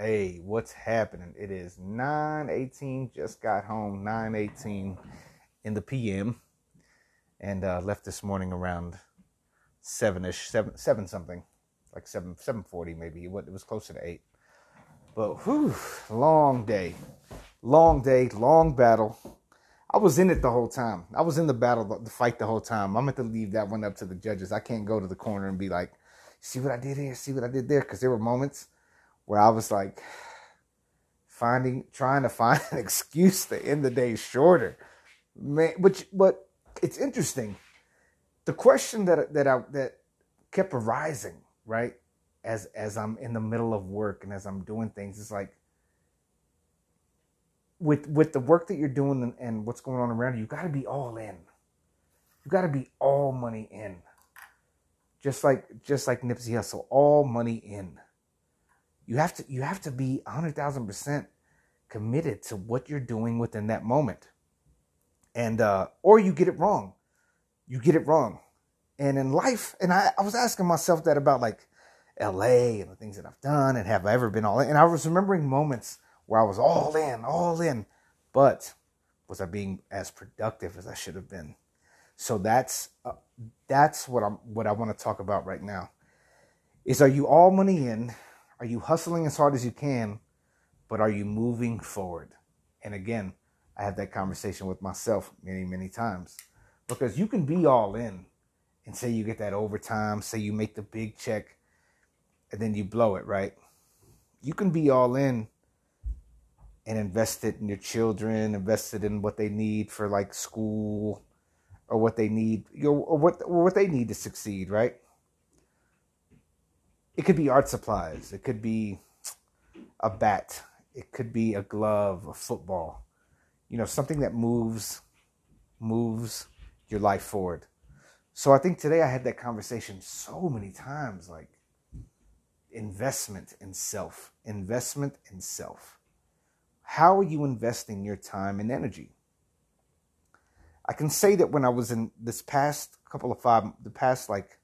Hey, what's happening? It is 9:18. Just got home 9:18 in the PM, and uh, left this morning around seven-ish, seven, seven something, like seven, seven forty maybe. It was closer to eight. But whew, long day, long day, long battle. I was in it the whole time. I was in the battle, the fight the whole time. I'm meant to leave that one up to the judges. I can't go to the corner and be like, "See what I did here? See what I did there?" Because there were moments where I was like finding trying to find an excuse to end the day shorter. Man, which but it's interesting. The question that that I that kept arising, right? As as I'm in the middle of work and as I'm doing things, it's like with with the work that you're doing and, and what's going on around you, you got to be all in. You got to be all money in. Just like just like Nipsey Hussle, all money in you have to you have to be 100,000% committed to what you're doing within that moment. And uh or you get it wrong. You get it wrong. And in life, and I, I was asking myself that about like LA and the things that I've done and have I ever been all in. And I was remembering moments where I was all in, all in, but was I being as productive as I should have been? So that's uh, that's what I'm what I want to talk about right now. Is are you all money in are you hustling as hard as you can, but are you moving forward? And again, I had that conversation with myself many, many times because you can be all in and say you get that overtime, say you make the big check, and then you blow it, right? You can be all in and invest it in your children, invest it in what they need for like school or what they need, you know, or what or what they need to succeed, right? It could be art supplies. It could be a bat. It could be a glove, a football. You know, something that moves moves your life forward. So I think today I had that conversation so many times like investment in self, investment in self. How are you investing your time and energy? I can say that when I was in this past couple of five, the past like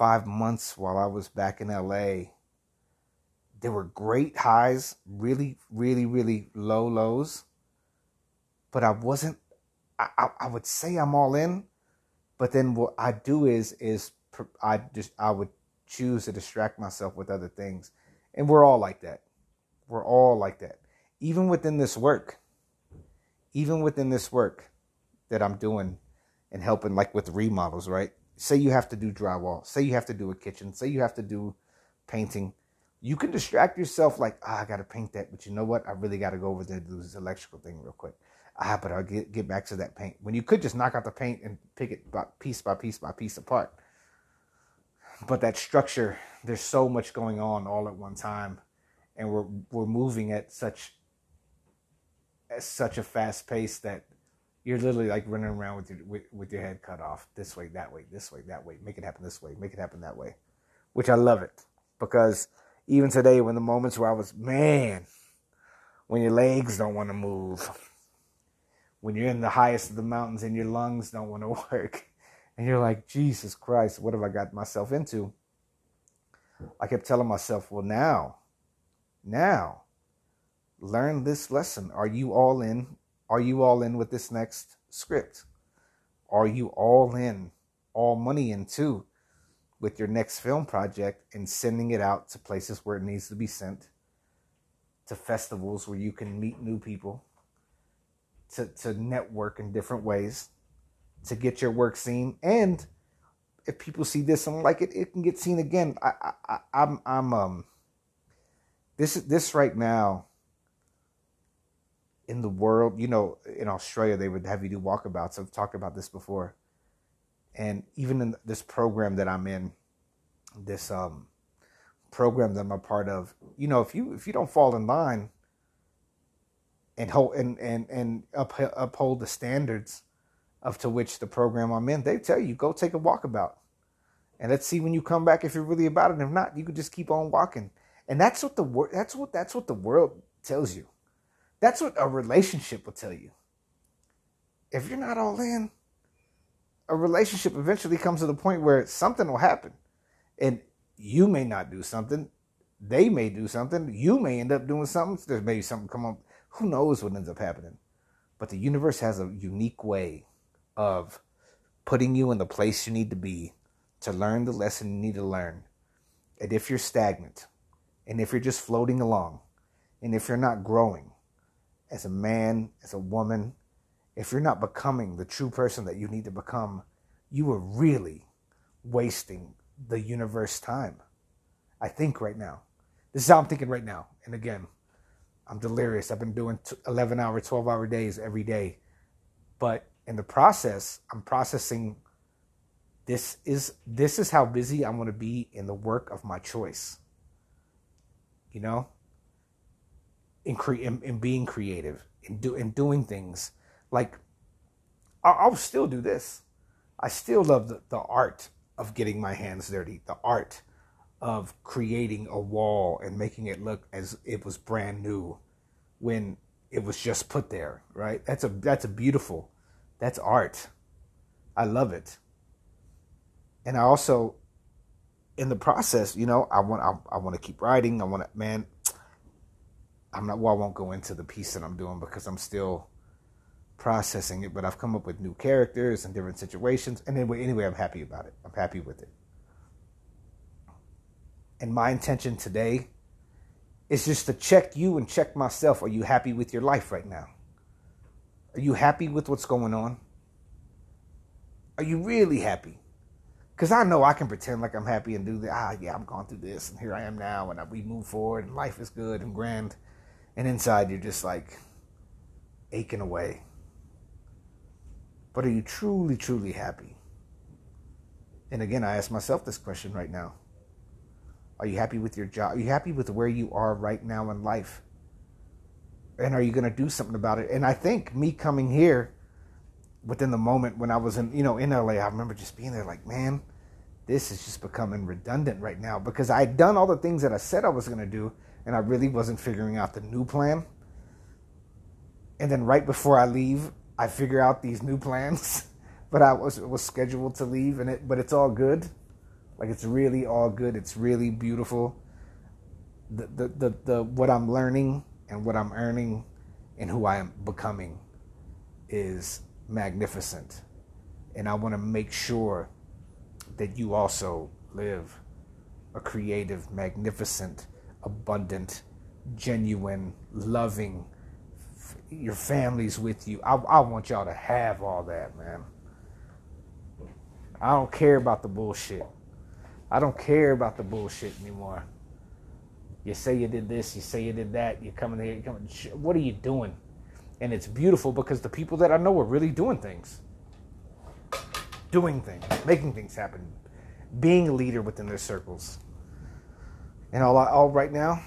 five months while I was back in LA, there were great highs, really, really, really low lows. But I wasn't, I, I, I would say I'm all in. But then what I do is, is I just, I would choose to distract myself with other things. And we're all like that. We're all like that. Even within this work, even within this work that I'm doing and helping, like with remodels, right? Say you have to do drywall, say you have to do a kitchen, say you have to do painting, you can distract yourself like, ah, I gotta paint that, but you know what? I really gotta go over there and do this electrical thing real quick. Ah, but I'll get get back to that paint. When you could just knock out the paint and pick it by, piece by piece by piece apart. But that structure, there's so much going on all at one time, and we're we're moving at such at such a fast pace that you're literally like running around with your with, with, your head cut off this way that way this way that way make it happen this way make it happen that way which i love it. Because even today when the moments where i was man when your legs don't want to move when you're in the highest of the mountains and your lungs don't want to work and you're like jesus christ what have i got myself into? I kept telling myself well now now learn this lesson. Are you all in are you all in with this next script? Are you all in, all money in too, with your next film project and sending it out to places where it needs to be sent, to festivals where you can meet new people, to, to network in different ways, to get your work seen, and if people see this and like it, it can get seen again. I, I, I'm, I'm, um, this, this right now in the world, you know, in Australia, they would have you do walkabouts. I've talked about this before. And even in this program that I'm in, this um, program that I'm a part of, you know, if you if you don't fall in line and hold and and and uphold the standards of to which the program I'm in, they tell you go take a walkabout, and let's see when you come back if you're really about it. If not, you could just keep on walking. And that's what the world that's what that's what the world tells you. That's what a relationship will tell you. If you're not all in, a relationship eventually comes to the point where something will happen. And you may not do something, They may do something. You may end up doing something. There's maybe something come up. Who knows what ends up happening? But the universe has a unique way of putting you in the place you need to be to learn the lesson you need to learn. And if you're stagnant, and if you're just floating along, and if you're not growing as a man, as a woman, if you're not becoming the true person that you need to become, you are really wasting the universe time. I think right now. This is how I'm thinking right now. And again, I'm delirious. I've been doing 11 hour, 12 hour days every day. But in the process, I'm processing this is this is how busy I'm to be in the work of my choice. You know, in, cre- in, in being creative, in do in doing things like I'll, I'll still do this. I still love the, the art of getting my hands dirty, the art of creating a wall and making it look as it was brand new when it was just put there, right? That's a that's a beautiful that's art. I love it. And I also in the process, you know, I want I, I want to keep writing. I want to man I'm not well, I won't go into the piece that I'm doing because I'm still processing it, but I've come up with new characters and different situations. And anyway, anyway, I'm happy about it. I'm happy with it. And my intention today is just to check you and check myself. Are you happy with your life right now? Are you happy with what's going on? Are you really happy? Because I know I can pretend like I'm happy and do the, ah, yeah, I'm going through this and here I am now and we move forward and life is good and grand. And inside you're just like aching away. But are you truly, truly happy? And again, I ask myself this question right now. Are you happy with your job? Are you happy with where you are right now in life? And are you going to do something about it? And I think me coming here within the moment when I was in, you know, in LA, I remember just being there like, man, this is just becoming redundant right now because I had done all the things that I said I was going to do and I really wasn't figuring out the new plan. And then right before I leave, I figure out these new plans, but I was was scheduled to leave, and it but it's all good. Like it's really all good. It's really beautiful. The the the, the what I'm learning and what I'm earning, and who I am becoming, is magnificent, and I want to make sure that you also live a creative, magnificent, abundant, genuine, loving your family's with you. I, I want y'all to have all that, man. I don't care about the bullshit. I don't care about the bullshit anymore. You say you did this, you say you did that, you're coming here, you're coming. What are you doing? And it's beautiful because the people that I know are really doing things, doing things, making things happen, being a leader within their circles. And all, all right now,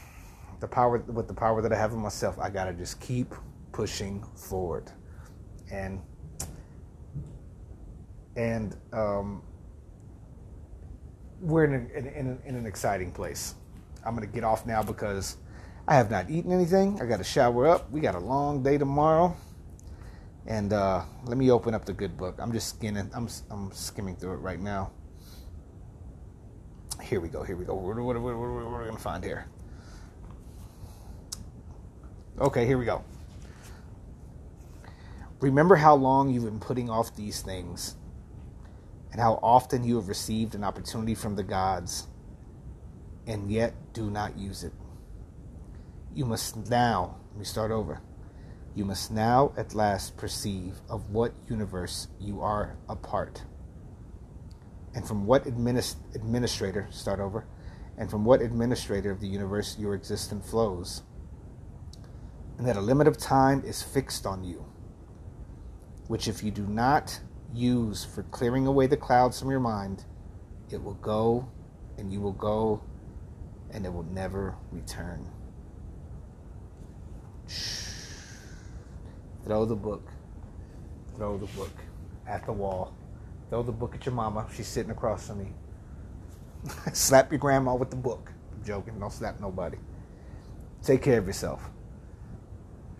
the power with the power that I have in myself, I gotta just keep pushing forward, and and um, we're in, a, in, in, in an exciting place. I'm gonna get off now because I have not eaten anything. I got to shower up. We got a long day tomorrow, and uh, let me open up the good book. I'm just skimming. I'm I'm skimming through it right now. Here we go. Here we go. What, what, what, what, are we gonna find here? Okay, here we go. Remember how long you've been putting off these things and how often you have received an opportunity from the gods and yet do not use it. You must now, let me start over. You must now at last perceive of what universe you are a part. And from what administ- administrator, start over, and from what administrator of the universe your existence flows. And that a limit of time is fixed on you which if you do not use for clearing away the clouds from your mind, it will go and you will go and it will never return. Shh. Throw the book. Throw the book at the wall. Throw the book at your mama. She's sitting across from me. slap your grandma with the book. I'm joking. Don't slap nobody. Take care of yourself.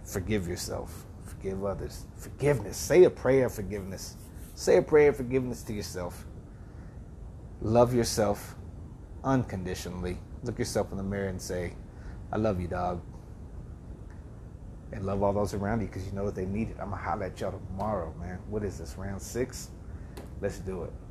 Forgive yourself forgive others. Forgiveness. Say a prayer of forgiveness. Say a prayer of forgiveness to yourself. Love yourself unconditionally look yourself in the mirror and say, I love you, dog. And love all those around you because you know that they need it. I'm going to holler at y'all tomorrow, man. What is this, round six? Let's do it.